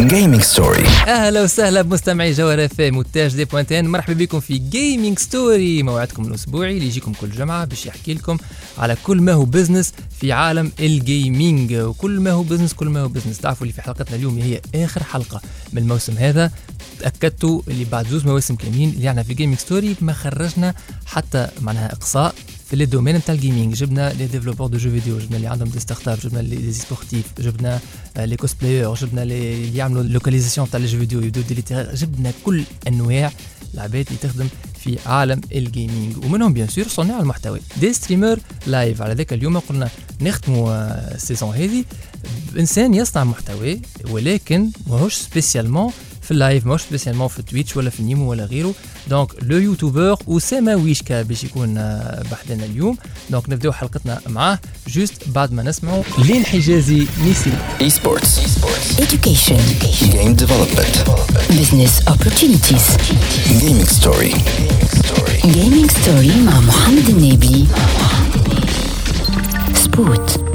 gaming story أهلا وسهلا بمستمعي جوهرة FM وتاج دي point tn مرحبا بكم في gaming story موعدكم الأسبوعي. اللي يجيكم كل جمعة باش يحكي لكم على كل ما هو business في عالم ال gaming وكل ما هو business كل ما هو business تعرفوا اللي في حلقتنا اليوم هي آخر حلقة من الموسم هذا. تأكدتوا اللي بعد زوز مواسم كاملين اللي عنا في gaming story ما خرجنا حتى معناها إقصاء. في les domaines نتاع ال gaming جبنا les développeurs de jeux vidéo جبنا اللي عندهم des start-up جبنا les sportifs جبنا les cosplayers جبنا اللي يعملوا localisation تاع les jeux vidéo يبدو déjà جبنا كل انواع العباد اللي تخدم في عالم ال gaming ومنهم bien sûr صناع المحتوى des streamers live على ذاك اليوم قلنا نختموا ال saison هذه. إنسان يصنع محتوى ولكن ماهوش spécialement في ال live ماهوش spécialement في تويتش ولا في نيمو ولا غيره donc le youtubeur اسامه ويشكا باش يكون بحدنا اليوم donc نبداو حلقتنا معاه juste بعد ما نسمعوا لين حجازي ميسي e-sports Education. Game development Business opportunities. Gaming Story Gaming story مع محمد النبي. سبوت.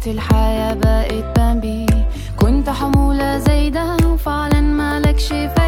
لقيت الحياة بقت بامبي كنت حمولة زايدة وفعلا مالكش فايدة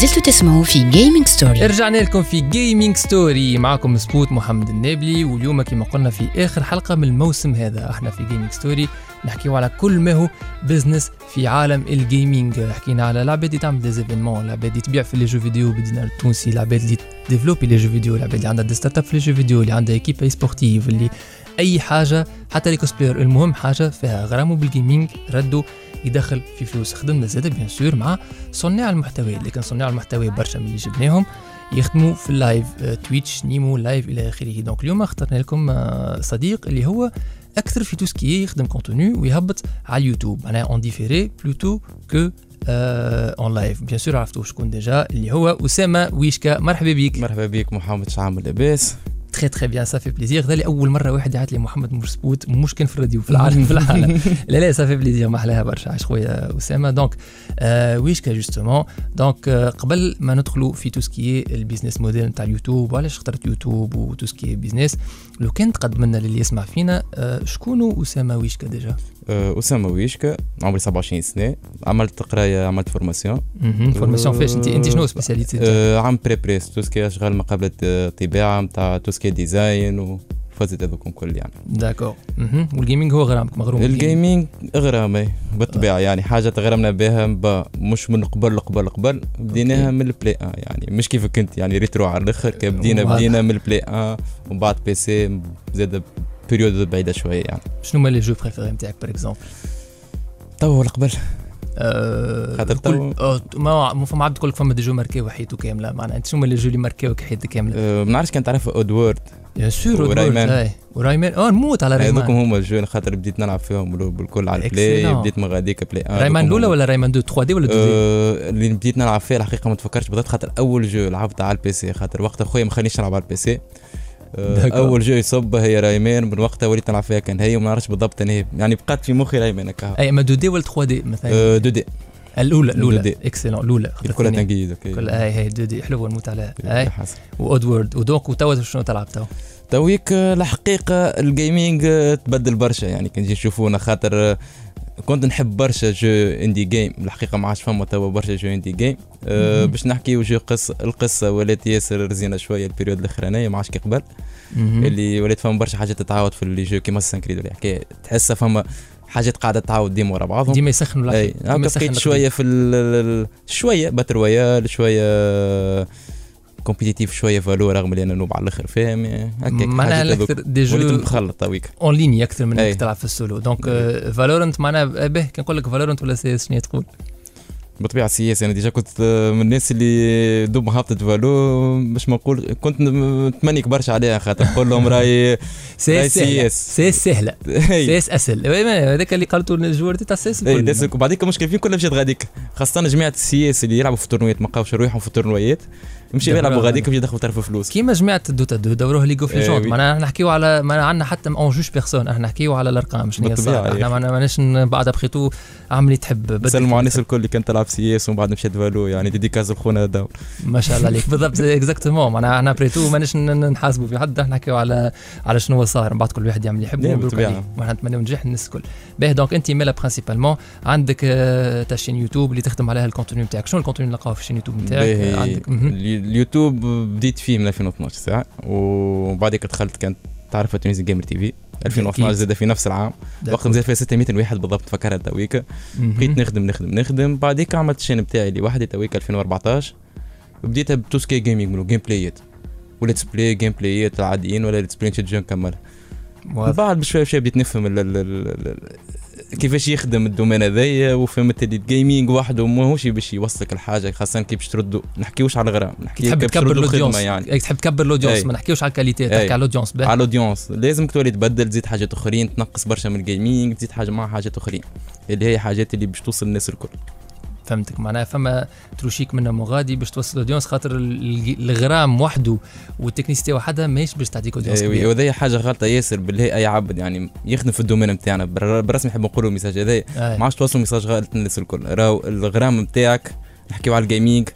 زلتوا تسمعوا في Gaming Story. رجعنا لكم في Gaming Story معكم سبوت محمد النابلي واليوم كما قلنا في آخر حلقة من الموسم هذا. إحنا في Gaming Story نحكيو على كل ما هو business في عالم ال gaming حكينا على العباد اللي تعمل des événements العباد اللي تبيع في les jeux vidéo بالدينار التونسي العباد اللي développer les jeux vidéo العباد اللي عندها des start-up في les jeux vidéo اللي عندها équipe e-sportive اللي أي حاجة حتى les cosplayers المهم حاجة فيها غرامه بال gaming ردوا يدخل في فلوس. خدمنا زاد bien sûr مع صناع المحتوى. لكن صناع المحتوى برشا من جبناهم يخدموا في ال live آه، تويتش نيمو live إلى آخره. donc اليوم اخترنا لكم آه، صديق اللي هو أكثر في tout ce qui يخدم contenu ويهبط على اليوتيوب. معناها en différé plutôt qu'en live bien sûr عرفتوا شكون déjà اللي هو أسامة ويشكا. مرحبا بك مرحبا بك محمد شعام لاباس très très bien ça fait plaisir هذا اللي أول مرة واحد يعيط لي محمد مش سبوت مش كان في الراديو في العالم في العالم. لا لا ça fait plaisir ما احلاها برشا عايش خويا أسامة. Donc آه ويشكا justement donc آه قبل ما ندخلوا في tout ce qui ال business model نتاع اليوتيوب وعلاش اخترت يوتيوب و tout ce qui business لو كان تقدم لنا للي يسمع فينا آه شكون أسامة ويشكا déjà أه، أسامة ويشكا عمري 27 سنة عملت قراية عملت formation. formation فاش انت انت شنو spécialité؟ أه، عام prépresse tout ce qui أشغال مقابلة أه، طباعة متاع tout ce qui design وفازت هذوكم كل يعني. D'accord. وال gaming هو غرامك مغروم ال gaming غرامي بالطبيعة يعني حاجة تغرمنا بها مش من قبل قبل قبل. بديناها من البلاي آه يعني. مش كيف كنت يعني rétro على الآخر بدينا. بدينا من البلاي آه ومن بعد PC زاد période بعيدة شوية يعني شنو هما les jeux préférés نتاعك par exemple تو ولا قبل خاطر كل تو- ما ما فما عبد تقول لك فما des jeux marquaient حياته كامله معناها انت شنو هما les jeux اللي marquaiوك حياتك كامله ما نعرفش كان تعرف Oddworld bien sûr. هاي و Rayman آه نموت على Rayman هما les jeux خاطر بديت نلعب فيهم بال- بالكل على البلاي. بديت من غاديك بلاي آه، Rayman الاولى. ولا Rayman 2 3D ولا 2D اللي بديت نلعب فيها الحقيقة ما تفكرش بالضبط خاطر اول jeu لعبت على ال PC خاطر وقتها خويا ما خلينيش نلعب على ال PC. أول جو يصب هي رايمان من وقتها وليت نلعب فيها كان هي وما نعرفش بالضبط أنا. يعني بقات في مخي رايمان هكا. أي أما 2 دي ولا 3 دي مثلا؟ آه، دو دي الأولى الأولى. 2D. اكسلون الأولى. الثانية. تنقيد أوكي. كل أي هي 2 دي حلوة نموت عليها. يا أي. حسن. واودورد ودونك وتوا شنو تلعب تو تويك الحقيقة الجيمنج آه، تبدل برشا يعني كان تجي تشوفونا خاطر آه، كنت نحب برشا جو اندي جيم الحقيقة ما عادش فما توا برشا جو اندي جيم أه. باش نحكي جو قصه القصة ولات ياسر رزينة شوية البيريود الأخرانية ما عادش كي قبل. اللي ولات فما برشا حاجات تتعاود في اللي جو كيما سان كريد ولا حكايه تحسها فما حاجات قاعدة تعاود ديما ورا بعضهم ديما يسخنوا أي بقيت. شوية في شوية باتل رويال شوية كومبيتيتيف شوية فالو رغم اللي أنا نوب على الآخر فاهم؟ هكاك معناها. الأكثر دي جو متخلط تويك اون ليني أكثر من إنك. تلعب في السولو. دونك فالورنت معناها به كان نقول لك فالورنت ولا سي إس شنو تقول؟ بالطبيعه السياسة أنا ديجا كنت آه، من الناس اللي دوب هبطت فالو باش ما نقول كنت نتمنيك برشا عليها خاطر نقول لهم راي سي إس. سي إس. سهلة. سي إس أسهل. هذاك اللي قالته الجوار تاع سي إس وبعديك المشكلة فين كلها مشات غاديك. خاصة جماعة السي إس اللي يلعبوا في التورنويات ما لقاوش رواحهم في التورنويات. يمشي. يلعبوا غاديك يمشي يدخلوا طرف فلوس؟ كيما جماعة الدوتا 2 دوروه ليغ اوف إيه ليجوند. معناها نحكيو على ما عندنا حتى اون جوج بيرسون إحنا نحكيو على الأرقام شنو هي إيه. إحنا ما- ماناش بعد بخيتو عملي تحب. بدل سلموا على الناس الكل اللي كانت تلعب سي إس ومن بعد مشات فالو يعني ديديكاز لخونا داو ما شاء الله عليك. بالضبط exactement معناها إحنا بريتو ماناش ن- ن- نحاسبوا في حد. إحنا نحكيو على على شنو صار. من بعد كل واحد يعمل اللي إيه، مبروك وإحنا نتمنوا نجاح الناس الكل. باهي donc انت مالا principalement عندك آه، ta chaîne YouTube اللي تخدم عليها ال contenu نتاعك شنو ال contenu اللي نلقاوه في ال chaîne يوتيوب نتاعك عندك اليوتيوب بديت فيه من 2012 ساعه وبعدك دخلت كانت تعرف Tunisie Gamer TV. 2012 زاد في نفس العام. وقت زاد فيها 600 واحد بالضبط فكرها تويكا. بقيت نخدم نخدم نخدم. بعديك عملت ال chaîne بتاعي لوحدي تويكا 2014 وبديتها ب tout ce qui gaming من gameplay ات و let's play gameplay ات العاديين ولا let's play نشد نكملها. بعد بشوي بشوي بديت نفهم كيفاش يخدم ال domaine هذايا وفهمت اللي ال gaming وحده ماهوش باش يوصلك الحاجة خاصة كي باش تردوا نحكيوش على الغرام نحكي تحب تكبر ال audience يعني. تحب تكبر ال audience. ما نحكيوش على ال qualité. تحكي على ال audience. على ال audience لازمك تولي تبدل تزيد حاجات أخرين تنقص برشا من ال gaming تزيد حاجة مع حاجات أخرين اللي هي حاجات اللي باش توصل الناس الكل فهمتك. معناها فما تروشيك منهم وغادي باش توصل ال audience خاطر ال- الغرام وحده وال technicité وحدها ماهيش باش تعطيك audience أيوه. وهذه حاجة غلطة ياسر بالله أي عبد يعني يخدم في ال domaine نتاعنا بالرسمي نحب نقولوا ال message هذا. ما عادش توصلوا message غلط للناس الكل. راهو الغرام نتاعك نحكيو على ال gaming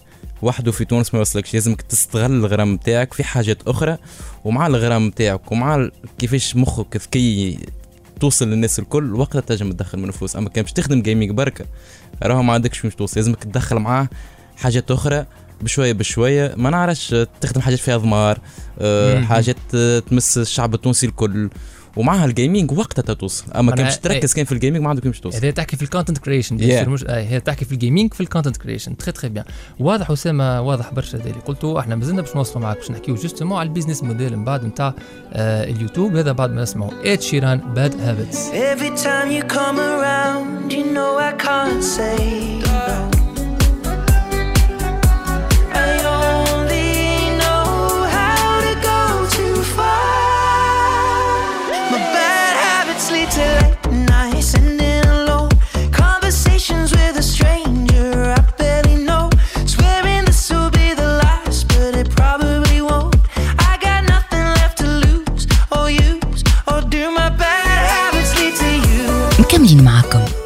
وحده في تونس ما يوصلكش. لازمك تستغل الغرام نتاعك في حاجات أخرى ومع الغرام نتاعك ومع كيفاش مخك ذكي توصل للناس الكل وقتها تنجم تدخل من فلوس. أما كان باش تخدم gaming بركة. راهو ما عندكش مش توصل. لازمك تدخل معاه حاجات أخرى بشوية بشوية. ما نعرفش تخدم حاجات فيها ضمار آه،. حاجات تمس الشعب التونسي الكل. ومعها ال gaming وقتها توصل. أما كان باش تركز كان في ال gaming ما عندك مش توصل. هذا تحكي في ال content creation Yeah. مش آه هي تحكي في ال gaming في ال content creation très très bien واضح اسامه واضح برشا هذا اللي قلته إحنا مازلنا باش نوصلوا معاك باش نحكيو justement على ال business model من بعد نتاع آه اليوتيوب. هذا بعد ما نسمعوا اد شيران باد هابتس Every time you come around, you know I can't say no.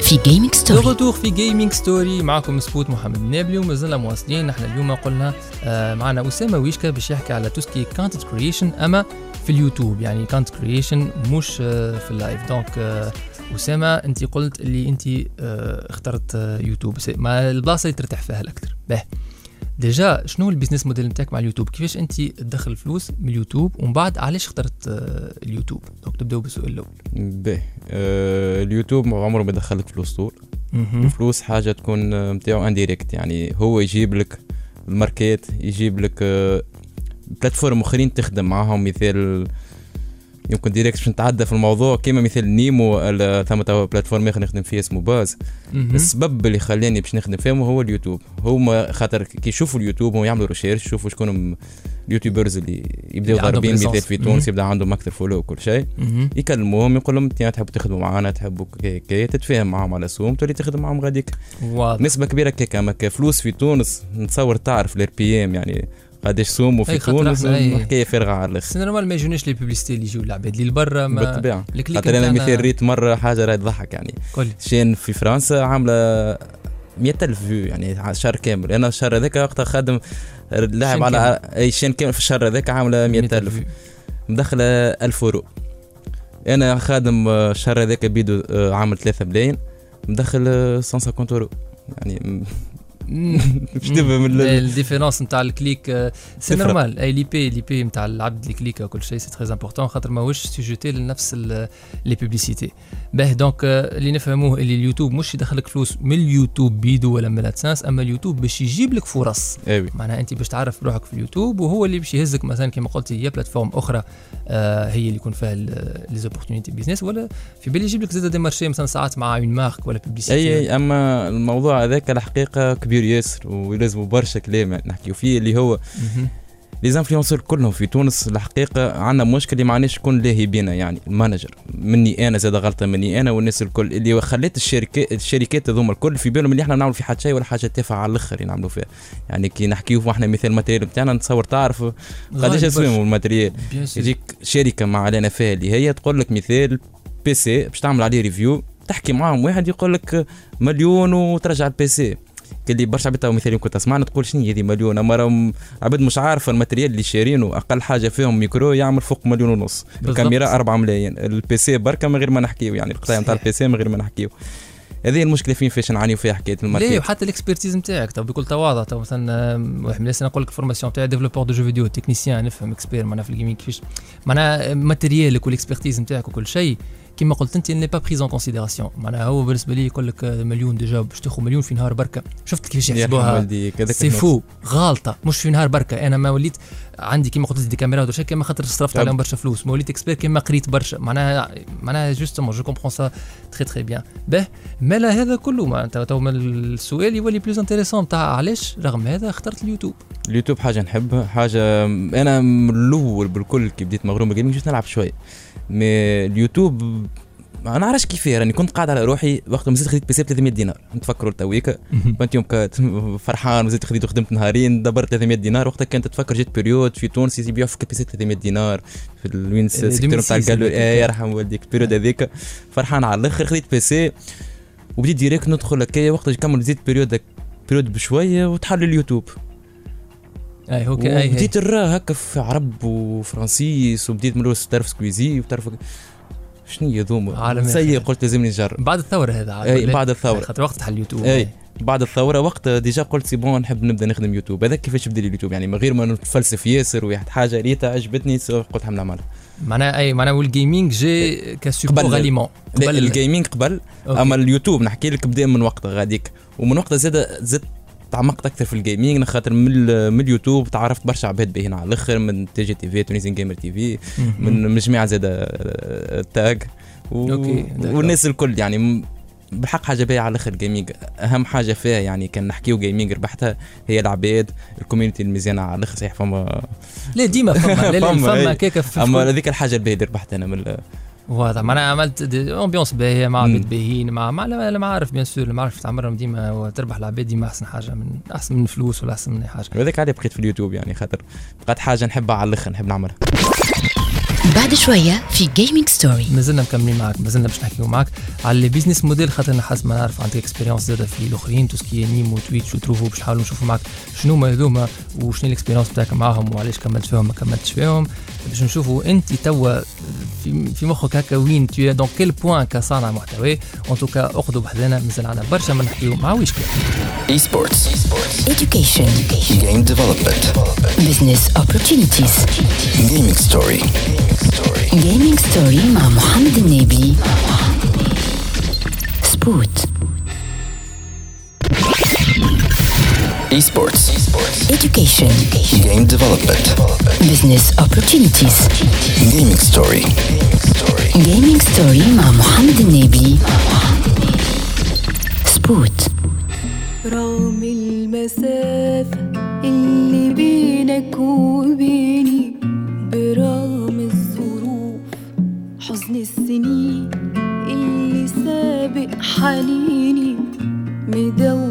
في Gaming Story retour في Gaming Story معكم سبوت محمد النابلي ومازلنا مواصلين. نحن اليوم قلنا آه معنا أسامة ويشكا باش يحكي على tout ce qui content creation أما في اليوتيوب. يعني content creation مش آه في ال live donc آه أسامة انت قلت اللي انت اخترت يوتيوب. ما البلاصة اللي ترتاح فيها الأكثر. باه déjà شنو ال business model نتاعك مع اليوتيوب؟ كيفاش أنت تدخل فلوس من اليوتيوب ومن بعد علاش اخترت آه اليوتيوب؟ donc تبداو بالسؤال الأول. باهي. آه اليوتيوب عمره ما يدخلك فلوس طول. الفلوس حاجة تكون آه، نتاعو indirecte يعني هو يجيب لك الماركات يجيب لك آه، plateformes أخرين تخدم معاهم مثال يمكن direct باش نتعدى في الموضوع كيما مثال نيمو ثم توا plateforme اخر نخدم فيه اسمه باز. السبب اللي خلاني باش نخدم فيهم هو اليوتيوب هما خاطر كي يشوفوا اليوتيوب هم يعملوا recherche يشوفوا شكون ال YouTubers اللي يبداو اللي عندهم ضاربين مثال. في. تونس يبدأ عندهم أكثر follow وكل شيء. يكلموهم يقول لهم انت تحبوا تخدموا معنا تحبوا كي تتفاهم معاهم على سوم تولي تخدم معاهم غاديك نسبة كبيرة كيك اما كفلوس في تونس نتصور تعرف ال RPM يعني قداش سوموا أي في تونس حكايه فارغه على الأخر؟ c'est normal ما يجونيش les publicités اللي يجيو العباد اللي لبرا ما بالطبيعة. خاطر أنا مثال ريت مرة حاجة راهي تضحك يعني. chaîne في فرنسا عاملة 100000 vues يعني شهر كامل. أنا الشهر هذاك وقتها خادم لاعب على أي chaîne كامل في الشهر هذاك عاملة 100000 مدخلة 1000 اورو أنا خادم الشهر هذاك بيدو آه، عامل 3 ملايين. مدخل آه، 150 اورو يعني باش تفهم ال- ال différence نتاع ال clic c'est. normal et l'IP l'IP نتاع العبد اللي clique وكل شيء c'est très important خاطر ماهوش assujetti لنفس les publicités باه donc اللي نفهموه اللي اليوتيوب مش يدخلك فلوس من اليوتيوب بيدو ولا من ال AdSense اما اليوتيوب باش يجيب لك فرص معناها انت باش تعرف روحك في اليوتيوب وهو اللي باش يهزك مثلا كما قلتي يا plateforme أخرى هي اللي يكون فيها les opportunités business ولا في بالي يجيب لك زاد des marchés مثلا ساعات مع une marque ولا publicité اي اما الموضوع هذاك الحقيقة كبير ياسر ولازم برشا كلام نحكيو فيه اللي هو. les influenceurs كلهم في تونس الحقيقة عندنا مشكل اللي معناش شكون لاهي بينا يعني ال manager مني أنا زاد غلطة مني أنا والناس الكل اللي خليت الشركات الشركات هذوما الكل في بالهم اللي إحنا نعملوا في حد شيء ولا حاجة تافهة على الآخر ينعملوا فيها يعني كي نحكيو إحنا مثال ال matériel بتاعنا نتصور تعرف قداش أسمهم. ال matériel. يجيك شركة مع علينا فيها اللي هي تقول لك مثال PC باش تعمل عليه review تحكي معاهم واحد يقول لك مليون وترجع ال PC اللي برشا عباد مثال كنت تسمعنا تقول شنو هذه مليون؟ أما راهم عباد مش عارفه ال matériel اللي شارينه أقل حاجة فيهم ميكرو يعمل فوق مليون ونص. الكاميرا 4 ملايين. ال PC بركة من غير ما نحكيو يعني القطاع نتاع. ال PC من غير ما نحكيو. هذه المشكلة فين فاش نعانيو فيها حكاية ليه؟ الماركت وحتى ال expertise نتاعك تو بكل تواضع تو مثلا آم، واحد من الناس أنا نقول لك ال formation تاعي développeur de jeux vidéo technicien نفهم expert معناها في ال gaming كيفاش معناها matériel ك وال expertise نتاعك وكل شيء. كما قلت انت n'est pas prise en considération معناها هو بالنسبة لي يقول لك آه، مليون déjà باش تاخذ مليون في نهار بركة. شفت كيفاش يحسبوها؟ c'est. faux غالطة. مش في نهار بركة. أنا ما وليت عندي كيما قلت des كاميرات وشي كما خاطر صرفت. عليهم برشا فلوس. ما وليت expert كيما قريت برشا. معناها معناها justement je comprends ça très très bien به مالا هذا كله معناتها تو السؤال يولي plus intéressant تاع علاش؟ رغم هذا اخترت اليوتيوب. اليوتيوب حاجة نحبها حاجة أنا من الأول بالكل كي بديت مغروم بال gaming جيت نلعب شوية mais اليوتيوب ما نعرفش كيف راني كنت قاعد على روحي وقت ما زدت خديت PC ب 300 دينار. نتفكروا تويك كنت يوم فرحان وزدت خديت وخدمت نهارين دبرت 300 دينار. وقتها كنت تفكر جيت période في تونس يبيعوا في PC 300 دينار. في الوين اللي السيكتور نتاع 2006 الجالوري يرحم والديك البيريود هذيك. فرحان على الآخر خديت بيسي وبديت ديريكت ندخل هكايا وقتها كمل زيد بيريود بيريود بشوية وتحل اليوتيوب. أي أوكي أي هي. وبديت نرى هكا في عرب وفرنسيس وبديت من تعرف سكويزي وتعرف شنو هي ذوما سيء. قلت لازمني نجرب. بعد الثورة هذا أي؟ بعد الثورة. خاطر وقت تحل اليوتيوب. أي بعد الثورة وقت ديجا قلت سي بون نحب نبدأ نخدم يوتيوب. هذا كيفاش بدا لي اليوتيوب؟ يعني من غير ما نتفلسف ياسر واحد حاجة ريتها عجبتني قلت حاب نعملها معناها أي معناها والجيمنج جي كسيبور قبل- اليمون لا الجيمنج قبل. أوكي. أما اليوتيوب نحكي لك بدأ من وقتها غاديك. ومن وقتها زاد زدت تعمقت أكثر في الجيمنج خاطر من, من اليوتيوب تعرفت برشا عباد باهين على الأخر من تي جي تي في تونيزيان جيمر تي في من جميع زاد التاج و... أوكي،. والناس الكل يعني بالحق حاجة باهية على الأخر جيمنج أهم حاجة فيها يعني كان نحكيو جيمنج ربحتها هي العباد ال community المزيانة على الأخر صحيح فما لا ديما فما لا فما، في أما هذيك الحاجة الباهية ربحتها أنا من واضح معناها عملت ambiance باهية مع. عباد باهيين مع مع المعارف bien sûr المعارف تعمرهم ديما وتربح العباد ديما أحسن حاجة من أحسن من الفلوس ولا أحسن من أي حاجة. وهذاك عليه بقيت في اليوتيوب يعني خاطر بقات حاجة نحبها على الآخر نحب نعملها بعد شوية في Gaming Story مازلنا مكملين معك مازلنا باش نحكيو معك على les business models خاطر أنا حسب ما نعرف عندك expérience زادة في الأخرين tout ce qui est نيمو وتويتش وتروفو باش نحاولوا نشوفوا معك شنو هما هذوما وشنو ال expérience بتاعك معاهم وعلاش كملت فيهم ما كملتش فيهم. باش نشوفوا انت توا في, في مخك هكا وين تو dans quel point كصانع محتوى en tout cas اقعدوا بحذانا مازال عندنا برشا ما نحكيو مع ويشكا Esports. education Game development. business opportunities Gaming story. gaming story مع محمد النابلي سبوت Esports. education Game development. business opportunities Gaming story. gaming story مع محمد النابلي سبوت رغم المسافة اللي بينك وبيني برغم الظروف حزن السنين اللي سابق حنيني مدوبني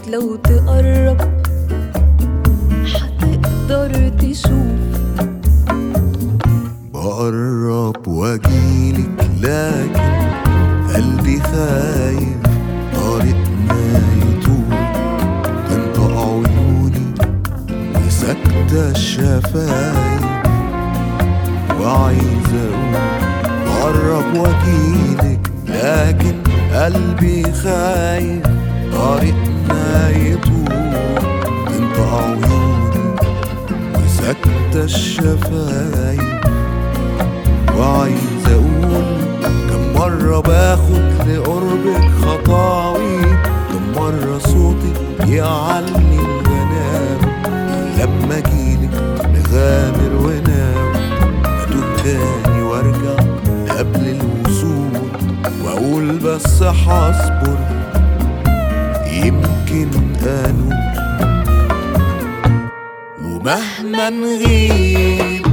أكيد لو تقرب حتقدر تشوف. بقرب واجيلك لكن قلبي خايف طريقنا يطول. تنطق عيوني وساكتة الشفايف وعايز أقول بقرب واجيلك لكن قلبي خايف. طريقنا يطول انت عيوني وسكتة الشفايف وعايز أقول كم مرة باخد لقربك خطاوي كم مرة صوتك يعلي الغنام لما اجيلك نغامر ونام اتوب تاني وارجع قبل الوصول واقول بس هصبر يمكن انول ومهما نغيب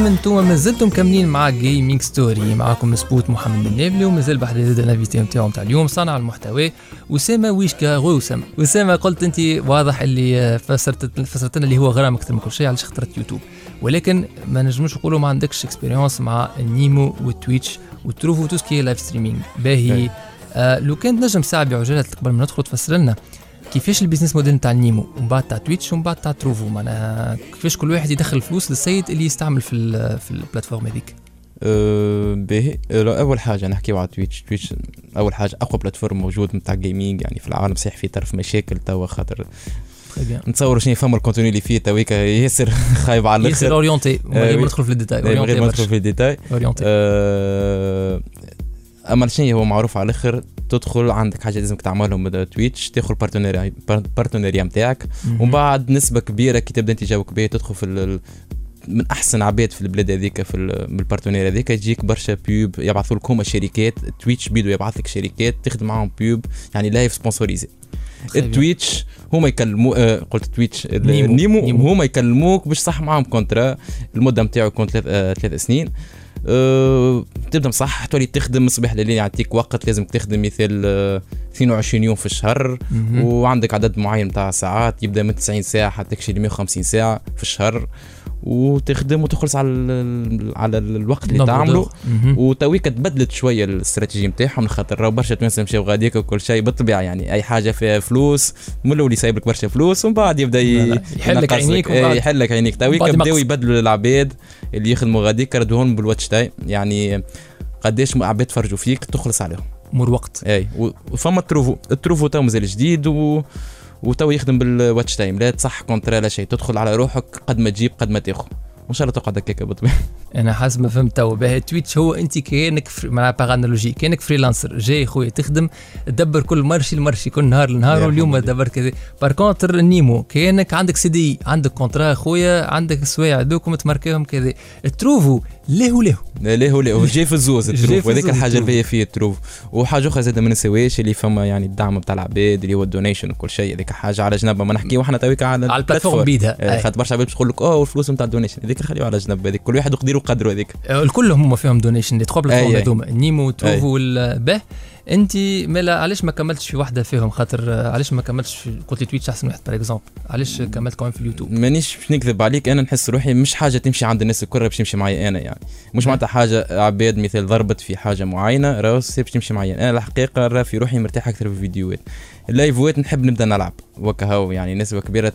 نعم أنتم ما زلتم مكملين مع Gaming Story معكم سبوت محمد النابلي ومازال بحذانا زادة ال invité نتاعو نتاع اليوم صانع المحتوى أسامة ويشكا غو أسامة قلت أنت واضح اللي فسرت فسرت لنا اللي هو غرام أكثر من كل شيء علاش اخترت يوتيوب. ولكن ما نجموش نقولوا ما عندكش expérience مع النيمو والتويتش وتروفو tout ce qui est live streaming باهي. آه لو كان تنجم ساعة بعجاله قبل ما ندخل تفسر لنا. كيفاش ال business model نتاع النيمو ومن بعد تاع تويتش ومن بعد تاع تروفو. معناها كيفاش كل واحد يدخل فلوس للسيد اللي يستعمل في ال في ال plateforme هذيك؟ أه باهي. أه، أول حاجة نحكيو على تويتش. تويتش أول حاجة أقوى plateforme موجود نتاع gaming يعني في العالم صحيح في طرف مشاكل توا خاطر. نتصور شنو فما ال contenu اللي فيه تويكا ياسر خايب على ياسر الآخر. orienté من غير ما. ندخل في الديتاي. من غير ما ندخل في الديتاي. orienté أه أما شنو هو معروف على الآخر؟ تدخل عندك حاجة لازمك تعملهم تويتش تاخذ partenariat نتاعك. ومن بعد نسبة كبيرة كي تبدأ أنت جوك باهي تدخل في ال- من أحسن عباد في البلاد هذيك في ال- بال partenaire هذيك يجيك برشا pub يبعثوا لك هما شركات تويتش بيدو يبعث لك شركات تخدم معاهم pub يعني live sponsorisé. التويتش هما يكلموا آه قلت تويتش نيمو. نيمو. هما يكلموك باش تصح معاهم contrat المدة نتاعو يكون ثلاث آه ثلاث سنين أه تبدأ صح تولي تخدم صباح لليل يعطيك وقت لازم تخدم مثال آه، 22 يوم في الشهر مهم. وعندك عدد معين تاع ساعات يبدأ من 90 ساعة حتى تكشي ل 150 ساعة في الشهر وتخدم وتخلص على ال- على الوقت اللي تعمله. وتويكا تبدلت شوية الاستراتيجية نتاعهم خاطر راهو برشا توانسة مشاو غاديك وكل شيء بالطبيعة يعني أي حاجة فيها فلوس من الأول يسايب لك برشا فلوس ومن بعد يبدأ يحلك عينيك إيه، يحلك عينيك تويكا بعد بداو. يبدلوا للعباد اللي يخدموا غاديك ردوهم بال watch time يعني قداش عباد تفرجوا فيك تخلص عليهم. مر وقت. إي وفما التروفو التروفو تو مازال جديد و وتو يخدم بال watch time لا تصح contrat لا شيء. تدخل على روحك قد ما تجيب قد ما تاخذ. وإن شاء الله تقعد هكاك بالطبيعه أنا حسب ما فهمت تو باهي تويتش هو أنت كأنك free... مع par analogie كأنك freelancer جاي خويا تخدم تدبر كل marché ل marché كل نهار لنهار واليوم. تدبر كذا par contre النيمو كأنك عندك CDI عندك contrat خويا عندك السوايع دوكم تماركيهم كذا تروفو له له. لا لا هو لا هو جاي في الزوز التروف هذيك الحاجة. اللي فيه التروف وحاجة أخرى زاد ما ننساوهاش اللي فما يعني الدعم بتاع العباد اللي هو ال donation وكل شيء. هذيك حاجة على جنب. ما نحكيو إحنا تويك على على ال plateforme بيدها. إيه،. خاطر برشا عباد تقول لك أوه الفلوس نتاع ال donation. هذيك خليوها على جنب. هذيك كل واحد قدره هذيك الكل هم فيهم donation les trois plateformes. هذوما النيمو أي. تروفو والباه انت مالا علاش ما كملتش في واحدة فيهم؟ خاطر علاش ما كملتش في قلت لي تويتش أحسن واحد par exemple علاش كملت كمان في اليوتيوب؟ مانيش باش نكذب عليك أنا نحس روحي مش حاجة تمشي عند الناس الكل باش تمشي معي أنا يعني. مش معناتها حاجة عباد مثال ضربت في حاجة معينة راهو باش تمشي معي أنا الحقيقة راه في روحي مرتاح أكثر في الفيديوهات. اللايفوات نحب نبدأ نلعب. وكهو يعني نسبة كبيرة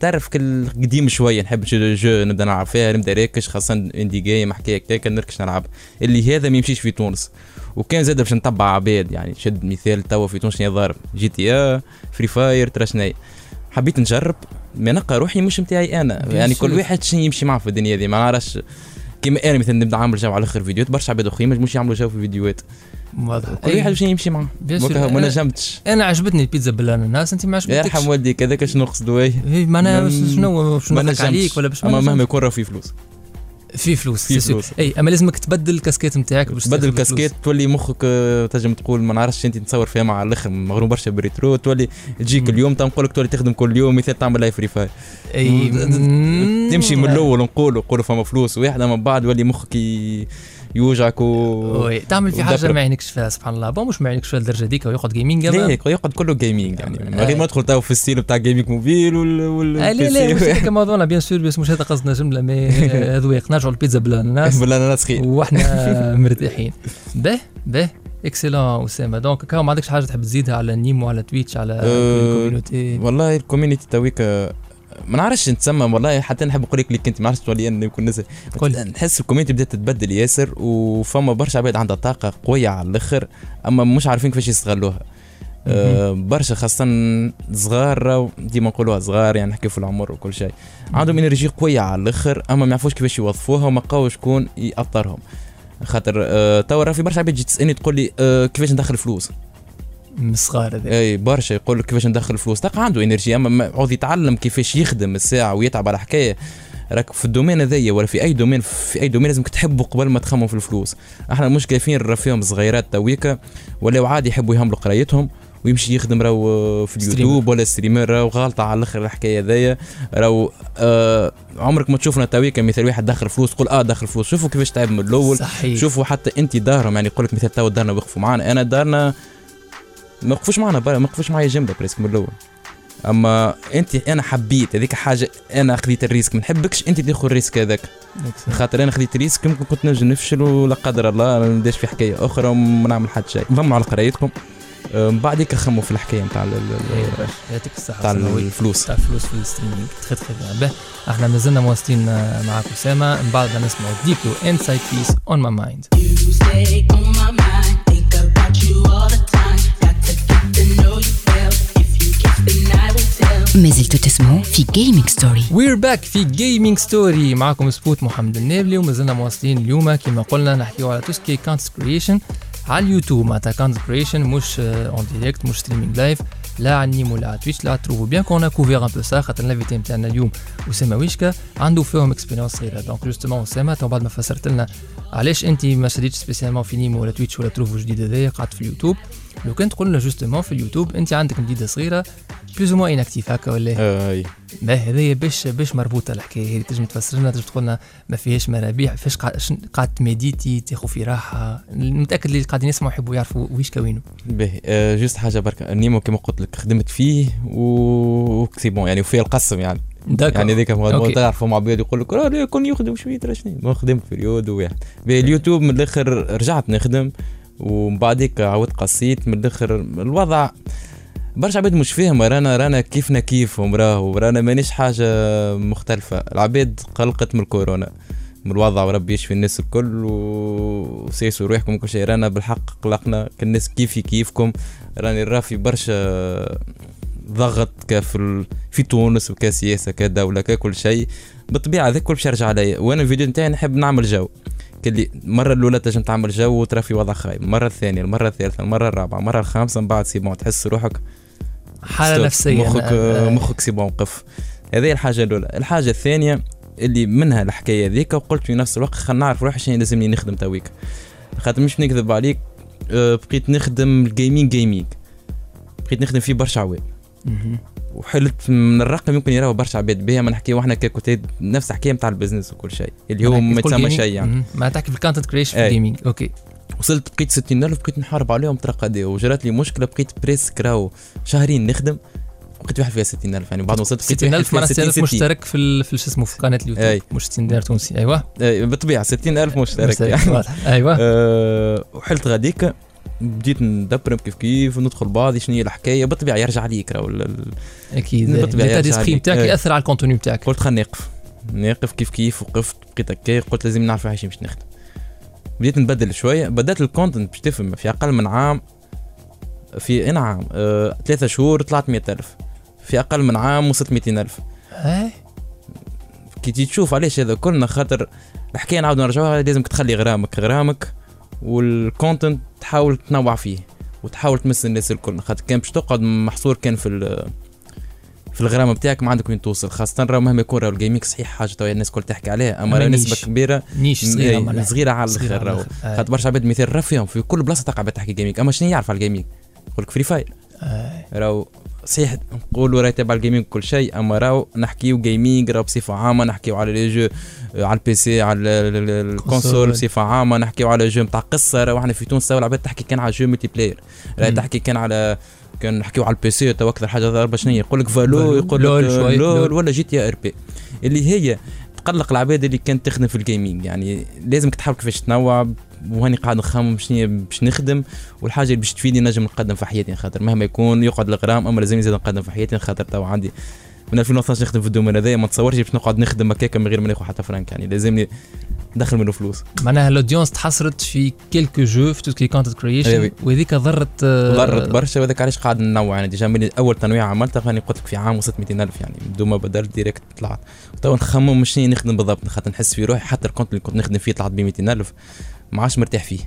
تعرف كل قديم شوية نحب جو, جو نبدأ نلعب فيها نبدأ راكش خاصة اندي جيم حكايه هكاك نركش نلعب. اللي هذا ما يمشيش في تونس. وكان زاد باش نتبع عباد يعني شد مثال توا في تونس شنو ضارب جي تي ا فري فاير ترى شنيا حبيت نجرب ما نلقى روحي مش نتاعي أنا. يعني كل. واحد شنو يمشي معاه في الدنيا دي ما نعرفش. كيما أنا مثلا نبدأ عامل جو على اخر فيديوهات برشا عباد أخرين ما يعملوا جو في الفيديوهات. واضح. كل واحد باش يمشي معاه ما نجمتش. أنا عجبتني البيتزا بالأناناس أنت ما عجبتكش. يرحم والديك هذاك شنو نقصدوا إيه إيه، معناها شنو نضحك عليك ولا باش أما ما مهما؟ يكون راه في فلوس. في فلوس في. فلوس. أي أما لازمك تبدل الكاسكيت نتاعك باش بدل تاخذ الكاسكيت تولي مخك آه، تنجم تقول ما نعرفش أنت تصور فيها مع الأخر مغروم برشا ب rétro تولي تجيك. اليوم تنقول لك تولي تخدم كل يوم مثال تعمل live فلوس. أي. تمشي من. الأول نقولوا نقولوا فما فلوس واحدة من بعد ولي مخك يوجعك و وي تعمل في حاجة. ما يعينكش فيها سبحان الله. bon مش ما يعينكش فيها الدرجة ديك ويقعد gaming يقعد كله gaming يعني من آه. غير ما ندخل تو في ال style بتاع gaming mobile وال وال آه، لا لا مش. هذاك موضوعنا bien sûr بس مش هذا قصدنا جملة mais اذواق نرجعوا البيتزا بالاناناس بالله أنا سخيت وإحنا مرتاحين. به به. excellent أسامة. donc كاو ما عندكش حاجة تحب تزيدها على نيمو على تويتش على أه، ال community؟ والله ال community تويك آه، ما نعرفش نتسمى والله حتى نحب نقول لك اللي كنت ما نعرفش تولي أنا يكون قل. نحس ال community بدأت تتبدل ياسر وفما برشا عباد عندها طاقة قوية على الآخر أما مش عارفين كيفاش يستغلوها. آه برشا خاصة صغار ديما نقولوها صغار يعني نحكي في العمر وكل شيء. عندهم energy قوية على الآخر أما ما يعرفوش كيفاش يوظفوها وما لقاوش شكون يأطرهم. خاطر آه توا في برشا عباد تجي تسألني تقول لي آه كيفاش ندخل فلوس؟ من الصغار هذا. أي برشا يقول لك كيفاش ندخل فلوس تلقى عنده energy أما ما عاود يتعلم كيفاش يخدم الساعة ويتعب على حكاية. راك في ال domaine هذايا ولا في أي domaine في أي domaine لازمك تحبه قبل ما تخمم في الفلوس. إحنا المشكلة فين راه فيهم صغيرات تويكا ولاو عادي يحبوا يهملوا قرايتهم ويمشي يخدم راهو في اليوتيوب ولا streamer راهو غالطة على الآخر الحكاية هذيا راهو آه عمرك ما تشوفنا تويكا مثل واحد دخل فلوس تقول آه دخل فلوس. شوفوا كيفاش تعب من الأول. صحيح. شوفوا حتى أنت دارهم يعني يقول لك مثل تو دارنا وقفوا معنا أنا دارنا ما وقفوش معنا برا ما وقفوش معايا جنبه presque من الأول. أما أنت أنا حبيت هذيك حاجة أنا خذيت ال risque. ما نحبكش أنت تاخذ ال risque هذاك. خاطر أنا خذيت risque يمكن كنت نجم نفشل ولا قدر الله ما نديرش في حكاية أخرى وما نعمل حتى شيء. ضموا على قرايتكم. من بعديك خموا في الحكاية نتاع إيه،. يعطيك الصحة نتاع. الفلوس. تاع الفلوس في ال streaming. تخي به أحنا مازلنا مواصلين آه، معك اسامه من بعد ما نسمعوا Diplo and Sidepiece On My Mind في جيمنج ستوري وير باك في جيمنج ستوري معكم سبوت محمد النابلي ومازلنا مواصلين اليوم كما قلنا نحكيو على tout ce qui content creation على اليوتيوب. معناتها content creation مش en direct مش streaming live لا على ال Nimo ولا على Twitch لا Trovo bien qu'on couvre un peu ça خاطر ال invité نتاعنا اليوم أسامة ويشكا. عنده فيهم expérience صغيره donc justement أسامة تو بعد ما فسرت لنا علاش أنت ما شديتش spécialement في Nimo ولا Twitch ولا Trovo جديد هذايا قعدت في اليوتيوب. لو كان تقول justement في اليوتيوب أنت عندك مديده صغيرة بلوز مو انكتيف هكا ولا؟ أي. ما هذايا باش باش مربوطة الحكاية هذه تنجم تفسر لنا تنجم تقول لنا ما فيهاش مرابيح فاش قاعد تميديتي تاخذ في راحة. متأكد اللي قاعدين يسمعوا يحبوا يعرفوا ويش كوينه باهي. آه جوست حاجة برك نيمو كما قلت لك خدمت فيه و سي بون يعني وفيه القسم يعني. داكور يعني هذيك أوكي. تعرفوا مع عباد يقول لك راه كون يخدم شوية ترى شنو؟ خدمت في ريود واحد باهي اليوتيوب من الآخر رجعت نخدم ومن بعديك عاودت قصيت من الآخر الوضع برشا عباد مش فاهمة رانا رانا كيفنا كيفهم راهو رانا مانيش حاجة مختلفة. العباد قلقت من الكورونا من الوضع وربي يشفي الناس الكل وسيسوا روحكم وكل شيء. رانا بالحق قلقنا كالناس كيفي كيفكم. راني راه في برشا ضغط كف ال... في تونس وكسياسة كدولة ككل شيء. بالطبيعة هذاك كل باش يرجع عليا. وأنا الفيديو نتاعي نحب نعمل جو. كلي المرة الأولى تنجم تعمل جو وترى في وضع خايب المرة الثانية المرة الثالثة المرة الرابعة المرة الخامسة من بعد سي بون تحس روحك حالة. نفسية. مخك أنا- مخك سي بون وقف هذه الحاجة الأولى. الحاجة الثانية اللي منها الحكاية ذيك وقلت في نفس الوقت خلينا نعرف روحي شنو لازمني نخدم تويك. خاطر مش نكذب عليك أه، بقيت نخدم الجيمنج جيمنج بقيت نخدم فيه برشا عوام. وحلت من الرقم يمكن يراو برشا عباد بها ما نحكيو إحنا ككوتيد نفس الحكاية نتاع البزنس وكل شيء. اللي هو ما gaming. شيء يعني. ما تحكي في الكونتنت كريشن في أي. الجيمنج أوكي. وصلت بقيت 60000 بقيت نحارب عليهم ترقدي وجرات لي مشكلة بقيت بريسك راهو شهرين نخدم بقيت واحد فيها 60000 يعني. بعد ما وصلت بقيت 60000 معناها 60 6000 مشترك في ال- في شو اسمه في قناة اليوتيوب. أي. مش 60 دينار تونسي. أيوه. إيه، بالطبيعة 60000 مشترك يعني. واضح. أيوه. أه وحلت غاديك بديت ندبر كيف كيف وندخل بعضي شنو هي الحكاية؟ بالطبيعة يرجع ليك راهو أكيد. بالطبيعة الاتا يرجع عليك. بتاعك أي. يأثر على الكونتوني بتاعك. قلت خلينا نقف. نقف كيف كيف وقفت بقيت هكا قلت لازم نعرف عايش باش نخدم. بديت نبدل شوية. بدأت ال content باش تفهم في أقل من عام في أنا عام؟ أه ثلاثة شهور طلعت 100000 في أقل من عام وصلت 200000 اي كي تشوف علاش هذا كلنا خاطر الحكاية نعاود نرجعوها لازمك تخلي غرامك. غرامك وال content تحاول تنوع فيه وتحاول تمس الناس الكل خاطر كان باش تقعد محصور كان في في الغرامة بتاعك ما عندك وين توصل خاصة راه مهما يكون راهو ال gaming صحيح حاجة تو الناس الكل تحكي عليها أما أما راه. نسبة كبيرة نيش صغيرة إيه،. صغيرة على صغيرة الآخر راهو. خاطر برشا عباد مثال راه فيهم في كل بلاصة تقع تحكي gaming أما شنو يعرف على ال gaming يقول لك Free Fire آه. راهو صحيح نقولوا راه يتابع ال gaming كل شيء أما راهو نحكيو gaming راهو بصفة عامة نحكيو على les jeux آه، على ال PC على ال- ال- ال- ال console console. بصفة عامة نحكيو على jeu نتاع قصة راهو إحنا في تونس تو العباد تحكي كان على jeu multiplayer راهي. تحكي كان على كان نحكيو على ال PC تو أكثر حاجة ضربه شنو يقول لك Valo يقول LoL لك LoL LoL. ولا GTA RP اللي هي تقلق العباد اللي كانت تخدم في ال gaming يعني لازمك تحاول كيفاش تنوع وهاني قاعد نخمم شنو باش نخدم والحاجة اللي باش تفيدني نجم نقدم في حياتي خاطر. مهما يكون يقعد الغرام أما لازم زاد نقدم في حياتي خاطر. تو عندي من 2012 نخدم في ال domaine هذايا ما تصورش باش نقعد نخدم هكاك من غير ما ناخذ حتى فرانك. يعني لازمني ندخل منه فلوس. معناها ال audience تحصرت في quelques jeux في tout ce qui content oui. وهذيك ضرت آه، ضرت برشا وهذاك علاش قاعد ننوع. يعني déjà من أول تنويع عملتها خاني قلت لك في عام وصلت 200 ألف. يعني بدون ما بدلت direct طلعت. تو نخمم شنو نخدم بالضبط خاطر نحس في روحي حتى الكونت اللي كنت نخدم فيه طلعت ب 200 عادش مرتاح فيه.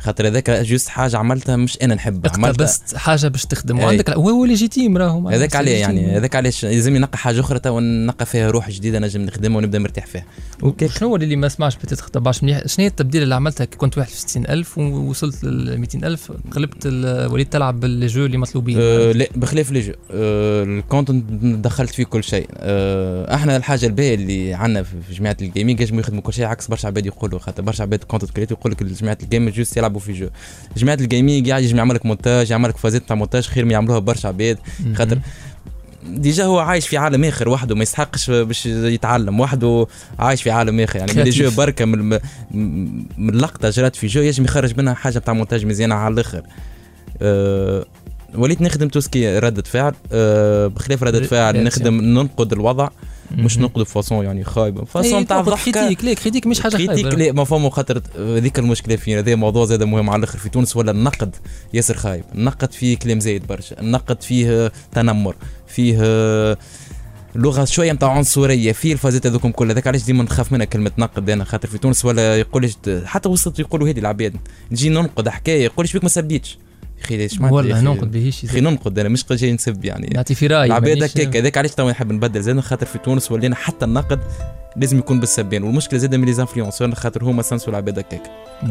خاطر هذاك جوست حاجة عملتها مش أنا نحبها عملتها. اقتبست حاجة باش تخدم. وعندك هو ليجيتيم راهو معناها هذاك عليه. يعني هذاك علاش لازمني نلقى حاجة أخرى تو نلقى فيها روح جديدة نجم نخدمها ونبدأ مرتاح فيها. شنو هو اللي ما سمعش بتيت خطباش مليح شنو هي التبديل اللي عملتها؟ كي كنت 61000 ووصلت لل 200000 قلبت وليت تلعب بالجو اللي مطلوبين. أه لا بخلاف les jeux. أه ال content دخلت فيه كل شيء. أه أحنا الحاجة الباهية اللي عندنا في في جماعة ال gaming يجموا يخدموا كل شيء عكس برشا عباد يقولوا. خاطر برشا عباد content creator يقول لك جماعة ال gaming juste يلعبوا في jeux جماعة ال gaming قاعد يجم يعمل لك مونتاج يعمل لك فازات تاع مونتاج خير ما يعملوها برشا عباد. خاطر déjà هو عايش في عالم آخر وحده ما يستحقش باش يتعلم وحده عايش في عالم آخر يعني les jeux. بركة من الم- من لقطة جرات في jeu يجم يخرج منها حاجة بتاع مونتاج مزيانة على الآخر أه وليت نخدم tout ce qui ردة فعل أه بخلاف ردة فعل. نخدم ننقد الوضع مش. ننقد façon يعني خايبه façon تاع critique la critique مش حاجة critique خايبة. لا ما فما خاطر هذيك المشكلة فينا. هذا موضوع زاد مهم على الأخر في تونس ولا النقد ياسر خايب. النقد فيه كلام زايد برشا. النقد فيه تنمر. فيه لغة شوية نتاع عنصرية. في الفازات هذوكم كل هذاك علاش ديما نخاف منها كلمة نقد أنا خاطر في تونس ولا يقولش حتى وسط يقولوا هذه العباد. نجي ننقد حكاية يقولش بيك ما سبيتش. أخي إيش معناتها يا والله؟ ننقد بهيش أخي ننقد أنا مش جاي نسب يعني. نعطي في رايي العباد هكاك هذاك علاش تو نحب نبدل. زاد خاطر في تونس ولينا حتى النقد لازم يكون بالسبان والمشكلة زاد من les influenceurs خاطر هما سنسوا العباد هكاك.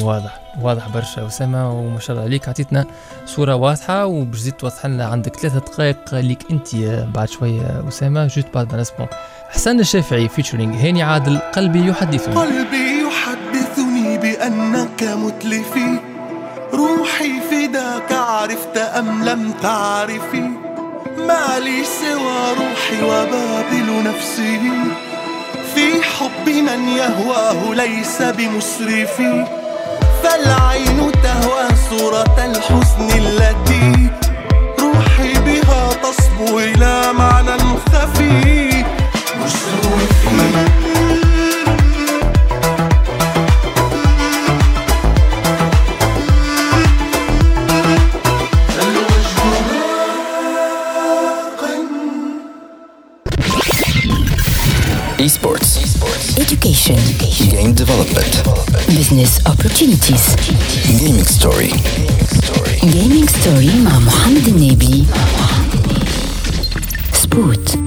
واضح واضح برشا. اسامه وما شاء الله عليك عطيتنا صورة واضحة. وباش تزيد توضح لنا عندك ثلاثة دقائق ليك أنت بعد شوية اسامه juste بعد ما نسمع حسن الشافعي فيتشرينج هاني عادل قلبي يحدثني. قلبي يحدثني بأنك متلفي. روحي فداك عرفت أم لم تعرفي؟ ما لي سوى روحي وبابل نفسي. في حب من يهواه ليس بمسرفي. فالعين تهوى صورة الحسن التي روحي بها تصبو إلى معنى خفي. مسرفي Esports. Education. Game development. Business opportunities. Gaming story. Gaming ستوري مع محمد النبي سبوت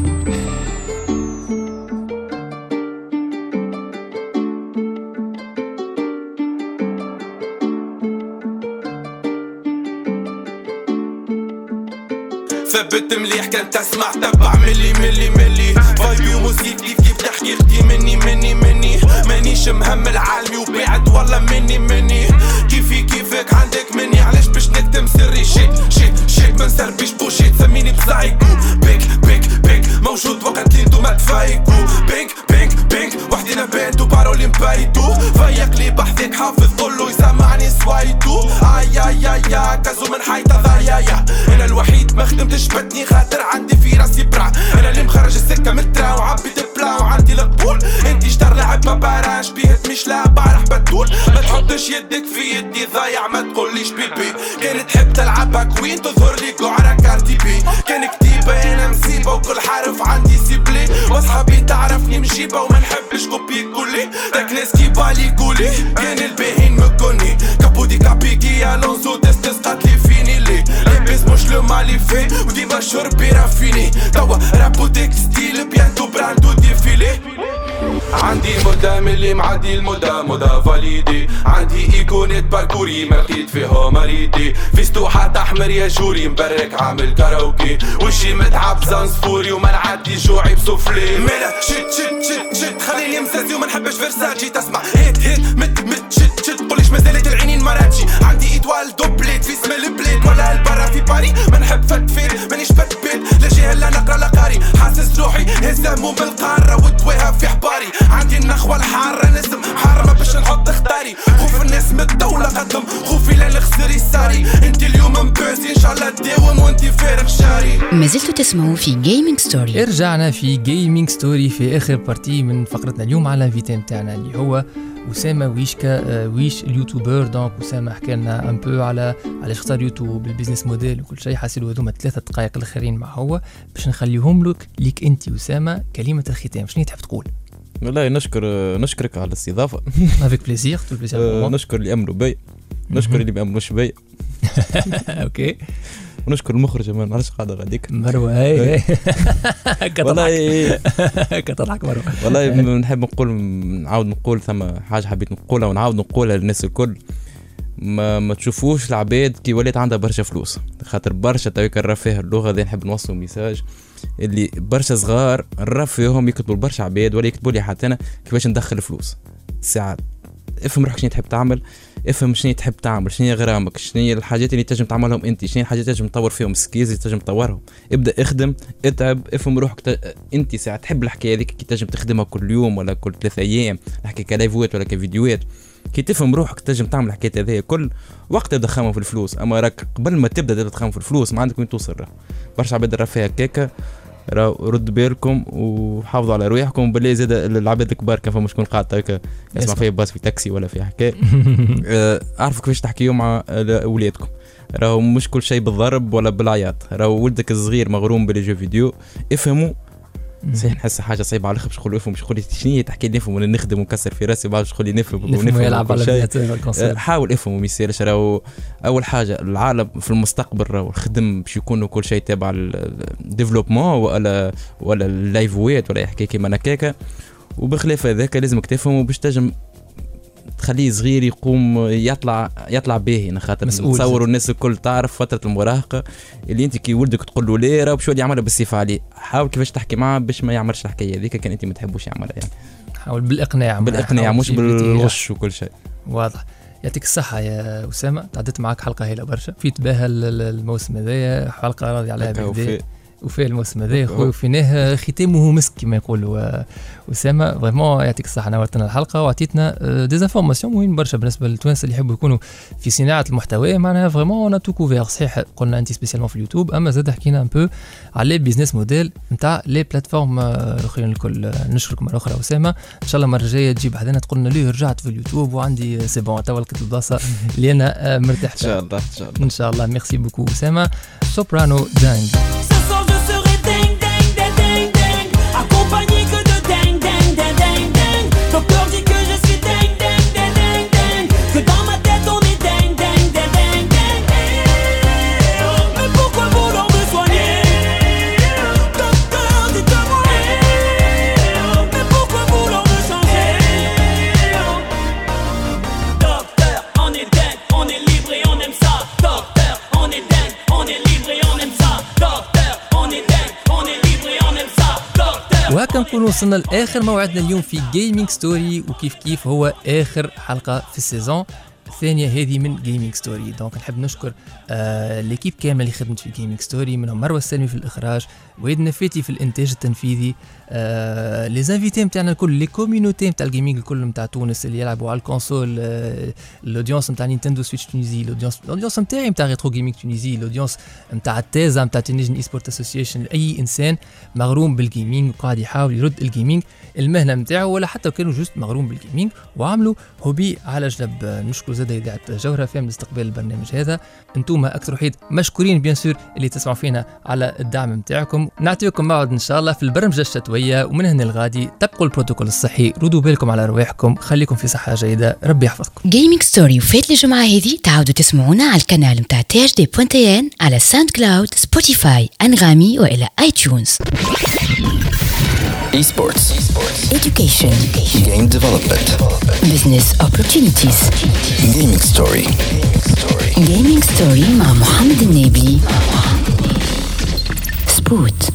ثبت مليح كان تسمع تبع ملي ملي ملي فايبي وموسيقى أختي مني مني مني مانيش مهم العالمي وبعد والله مني مني. كيفي كيفك؟ عندك مني. علاش باش نكتم سري؟ شيك شيك شيك ما نسربيش بوشي تسميني بسايكو بيك بيك بيك. موجود وقت اللي انتو ما تفايقوا بينك بينك بينك. وحدينا بينتو بارولي مبايتو. فيق لي بحثك حافظ كله يسمعني سوايتو. آي آي آي كازو من حيطة ضايايا أنا الوحيد ما خدمتش بدني خاطر عندي في راسي برع. أنا اللي مخرج السكة من الترا وعبيت بلا وعندي القبول انت شطر لعب ما بعرفش بيه مش لا بعرف بتول ما تحطش يدك في يدي ضايع ما تقوليش بيبي كان تحب تلعبها كوين تظهر لي قعرة كارتي بي. كان كتيبة أنا مصيبة وكل حرف عندي سيبلي. واصحابي تعرفني مجيبة وما نحبش كوبي كولي. تاك ناس كي بالي قولي كان الباهين مكوني. كابودي كابيكي الونزو تستسقط لي فيني لي لابس مش لو مالي في وديما شربي رافيني توا راب وتكستيل بيانتو براند وديفيلي عندي مدة ملي معدي المدى مدى فاليدي عندي ايقونة باركوري ما لقيت فيها مريدي في ستوحة احمر يا جوري مبرك عامل كاراوكي وشي متعب زنصفوري وما نعدي جوعي بسوفلي مالا شت شت شت شت خليني مسازي وما نحبش فيرساتشي تسمع هيت هيت مت مت العينين مراتشي عندي ايطوال دوبليت. في اسم البليت. ولا البرا في باري. ما نحب فتفير مانيش فتبيت لا جهل لا نقرأ لا قاري. حاسس روحي هزامهم بالقارة. ودواها في حباري. عندي النخوة الحارة. نسم حارة باش نحط اختاري. خوف الناس من الدولة قدم. خوفي لا الخسر يساري. انت اليوم مبازي إن شاء الله تداوم وانت فارغ شاري. ما زلتوا تسمعوا في Gaming Story رجعنا في Gaming Story في آخر partie من فقرتنا اليوم على ال invité نتاعنا اللي هو اسامه ويشكا آه، ويش ال YouTuber. Donc اسامه حكى لنا un peu على علاش اختار يوتيوب ال business model وكل شيء حاسيلو هذوما ثلاثة دقائق الآخرين مع هو باش نخليهم لك ليك أنت اسامه كلمة الختام. شنو تحب تقول؟ والله نشكر نشكرك على الاستضافة. avec plaisir tout plaisir نشكر اللي امنوا بي. نشكر اللي ما امنوش بي. OK. ونشكر المخرج ما نعرفش قاعدة غاديك مروة هاي هاي والله كتضحك كتضحك مروة. والله نحب نقول نعاود نقول ثم حاجة حبيت نقولها ونعاود نقولها للناس الكل. ما ما تشوفوش العباد كي ولات عندها برشا فلوس. خاطر برشا تويك الرفاه اللغة دي نحب نوصل message. اللي برشا صغار الرفاهم يكتبوا برشا عباد ولا يكتبوا لي حتى أنا كيفاش ندخل فلوس ساعات. افهم روحك شنو تحب تعمل افهم شنو تحب تعمل شنو غرامك شنو الحاجات اللي تنجم تعملهم انت شنو الحاجات اللي تنجم تطور فيهم skills اللي تنجم تطورهم. ابدأ اخدم اتعب افهم روحك ت... انت ساعة تحب الحكاية هذيك كي تنجم تخدمها كل يوم ولا كل ثلاثة أيام نحكي كلايفوات ولا كفيديوهات. كي تفهم روحك تنجم تعمل الحكايات هذيا كل وقت تبدا في الفلوس. أما راك قبل ما تبدأ تبدا تخمم في الفلوس ما عندك وين توصل برشا عباد راه فيها هكاكا. رد بالكم وحافظوا على رواحكم. بالله زاد العباد الكبار كان فما شكون قاعد هكا يسمع. فيا باص في تاكسي ولا في حكاية. آه، اعرفوا كيفاش تحكيوا مع اولادكم راهو مش كل شيء بالضرب ولا بالعياط. راهو ولدك الصغير مغروم باللي جو فيديو افهموا صحيح نحس حاجة صعيبة على الأخر باش نقول له افهم باش نقول شنو هي تحكي لي نفهم ولا نخدم ونكسر في رأسي بعد باش تقول لي نفهم نفهم ونفهم يلعب على آه، حاول افهم وما يصيرش راهو. أول حاجة العالم في المستقبل راهو الخدم باش يكونوا كل شيء تابع ال développement ولا ولا اللايفوات ولا يحكي كيما هكاكا وبخلاف هذاك لازمك تفهم باش تنجم تخليه صغير يقوم يطلع يطلع باهي خاطر نتصور. الناس الكل تعرف فترة المراهقة اللي أنت كي ولدك تقول له لا راه بشوي يعملها بالسيف عليه. حاول كيفاش تحكي معاه باش ما يعملش الحكاية هذيك كان أنت ما تحبوش يعملها يعني. حاول بالإقناع بالإقناع مش. بالغش وكل شيء. واضح. يعطيك الصحة يا أسامة. تعدت معك حلقة هايلة برشا. ال- ال- الموسم هذايا. حلقة راضي عليها بالبدا وفي- الموسم هو. وفيناه ختامه مسك كما يقولوا آه، أسامة vraiment يعطيك الصحة نورتنا الحلقة وعطيتنا des informations مهمين برشا بالنسبة للتوانسة اللي يحبوا يكونوا في صناعة المحتوى. معناها vraiment on a tout couvert صحيح قلنا أنت spécialement في اليوتيوب أما زاد حكينا un peu على business model نتاع les plateformes آه، الاخرين الكل. آه، نشكرك مرة أخرى أسامة إن شاء الله المرة الجاية تجي بحذانا تقول لنا ليه رجعت في اليوتيوب وعندي c'est bon توا لقيت البلاصه اللي أنا آه، مرتاح إن فيها شاء الله إن شاء الله. إن شاء الله merci beaucoup اسامه سوبرانو دانج وهكا نكون وصلنا لآخر موعدنا اليوم في Gaming Story وكيف كيف هو آخر حلقة في ال saison. الثانية هذه من Gaming Story donc نحب نشكر آه l'équipe كاملة اللي خدمت في Gaming Story منهم مروة السلمي في الإخراج وعيد نفاتي في الإنتاج التنفيذي آه les invités نتاعنا الكل les community نتاع ال gaming الكل نتاع تونس اللي يلعبوا على ال console آه نتاع Nintendo Switch Tunisie ال audience ال audience نتاعي نتاع Retro Gaming Tunisie ال audience نتاع التازا نتاع Tunisian e-sport association أي إنسان مغروم بال gaming وقاعد يحاول يرد ال gaming المهنة نتاعو ولا حتى كانوا juste مغروم بال gaming وعملوا hobby على جنب نشكر زاد إذاعة جوهرة فهم لاستقبال البرنامج هذا. أنتم أكثر وحيد مشكورين bien sûr اللي تسمعوا فينا على الدعم نتاعكم نعطيكم موعد إن شاء الله في البرمجه الشتوية ومن هنا الغادي تبقوا البروتوكول الصحي. ردوا بالكم على رواحكم خليكم في صحة جيدة ربي يحفظكم. Gaming Story وفات الجمعة هذه تعاودوا تسمعونا على القناة متاع THD point tn على SoundCloud Spotify انغامي و iTunes Esports. education Game development. business opportunities Gaming story. جيمنج ستوري مع محمد النبي سبوت